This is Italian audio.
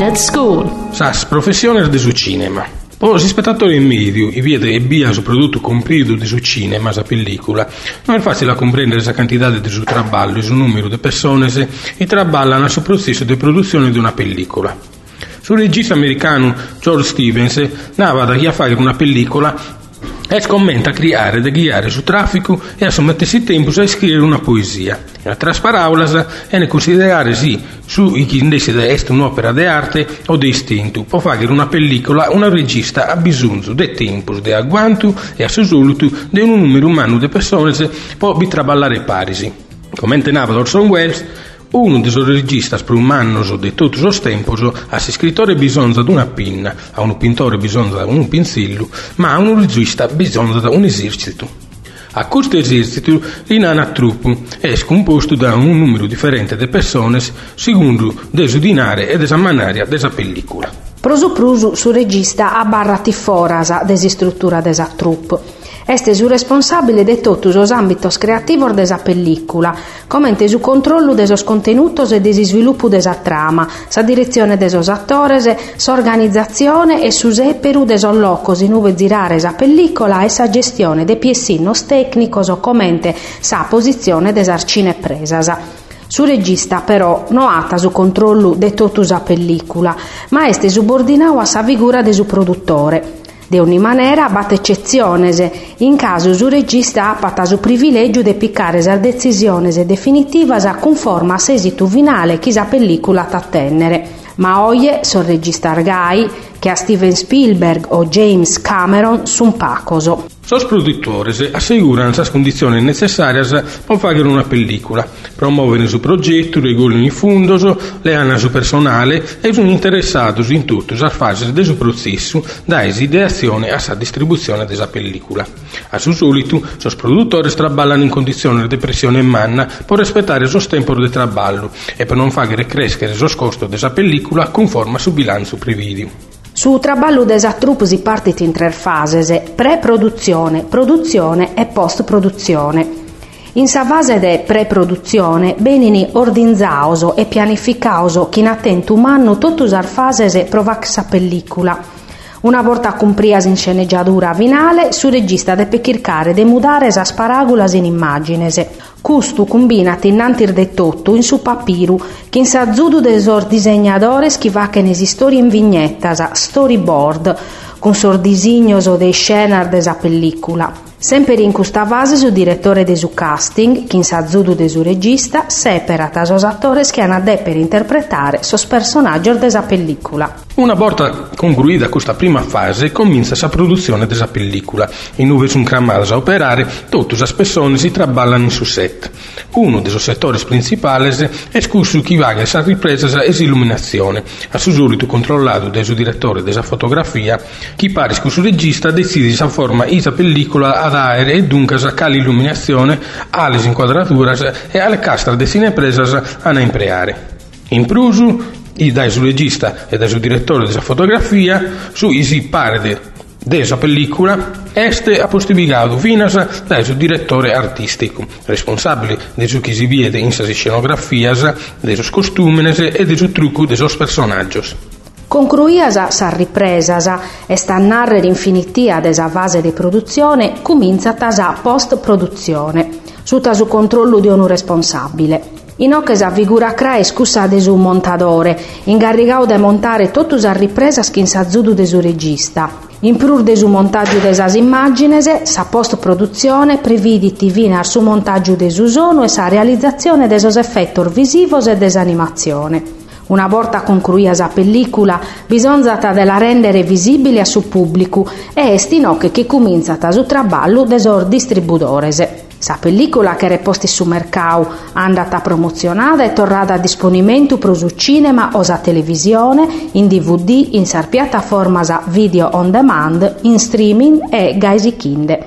At School. Sas professiones de su cinema. Os spettatori médio e via de bia su produto comprido de su cinema, sa pellicola, non è facile comprendere la quantità di su traballo e su numero di persone che traballano sul processo di produzione di una pellicola. Sul regista americano George Stevens nava da chi a fare una pellicola e commenta a creare, a guiare su traffico e a sommettersi tempo a scrivere una poesia. Altre parole, è ne considerare sì su chi deve essere un'opera di arte o di istinto. Può fare una pellicola, un regista ha bisogno di tempo, di agguanto e a sosoluto di un numero umano di persone può traballare parisi. Come intenava Orson Welles, uno dei registas prumannoso de totus os tempos, a se scrittore bisogna di una pinna, a un pittore bisogna di un pinzello, ma a un regista bisogna di un esercito. A questo esercito rinana truppo è composto da un numero differente di persone secondo desudinare e desammanare della pellicola. Prosu prusu su regista a barra tiforasa desistruttura desa truppo. Este su responsabile de totus os ámbitos creativos desa pellicola, comente su controllo desos contenutos e desi sviluppo desa trama, sa direzione desos attores, sa organizzazione e su seperu desos locos in uve girare sa pellicola e sa gestione de piessinos tecnicos o comente sa posizione desarcine presasa. Su regista però non ha su controllo de totus a pellicola, ma este subordinato a sa figura de su produttore. De ogni manera, bat eccezziones, in caso su regista appata su privilegio de piccare as decisiones definitivas conforma a s'esitu finale chi sa pellicola t'attennere. Ma oie son regista argai che a Steven Spielberg o James Cameron sun pacoso. Sos produttores assicurano le condizioni necessarie per fare una pellicola, promuovono su progetto, regolano i fondi, le hanno su personale e sono interessati in tutto a fase del processo da ideazione a distribuzione della pellicola. A su solito, sos produttori traballano in condizioni di pressione manna per rispettare il tempo di traballo e per non fare crescere il costo della pellicola conforme su bilancio prividio. Su traballo desa truppe si partit in tre fasi, pre-produzione, produzione e post-produzione. In sa fase de pre-produzione venini ordinzaos e pianificaos chi in attento umano tutte le fasi provac sa pellicola. Una volta comprias in sceneggiatura finale, su regista deve cercare de mudare sa sparagulas in immagines. Custu combinat innantir de tutto in su papiru, che in s'azzudu de sor disegnadores che nesi storie in vignettas, storyboard, con sor disignos o dei scenar de sa pellicola. Sempre in questa fase su direttore de su casting, chi in s'azzudu de su regista, separat a sos attores che hanno per interpretare sos personaggi de sa pellicola. Una volta concluita questa prima fase, comincia la produzione della pellicola, in cui sono chiamati a operare tutte le persone si traballano su set. Uno dei settori principali è scusso chi va a ripresa e illuminazione, a suo solito controllato dal direttore della fotografia, chi pare su regista decide se forma la pellicola ad aere e dunque a cali illuminazione, alle inquadrature e alle castre de cinepresas a impreare. In prusu, e dai suo regista e dai suo direttore della fotografia su isi parte della pellicola este ha postibigato finas dai suo direttore artistico, responsabile de su chi si vede in sas scenografias, de sus costumes e de su trucco de sus personaggios. Concluias sa ripresas e sta a narrere infinitia desa fase di produzione, cominciat a post-produzione, sotto su controllo di un responsabile. Inocche sa figura crae scussa de su montadore, ingarrigau de montare totus a ripresas che in s'azzudu de su regista. In prur de su montaggio de sas immagines, sa post-produzione previditi vinar su montaggio de su sono e sa realizzazione de sos effettor visivos e desanimazione. Una volta concluia la pellicola, bisogna rendere visibile a su pubblico e est inocche che comincia a su traballo de sor distributores. Sa pellicola che reposti su mercau andata promozionata e tornata a disponimento pro su cinema o sa televisione, in DVD, in sar piattaforma video on demand, in streaming e gaisi kinde.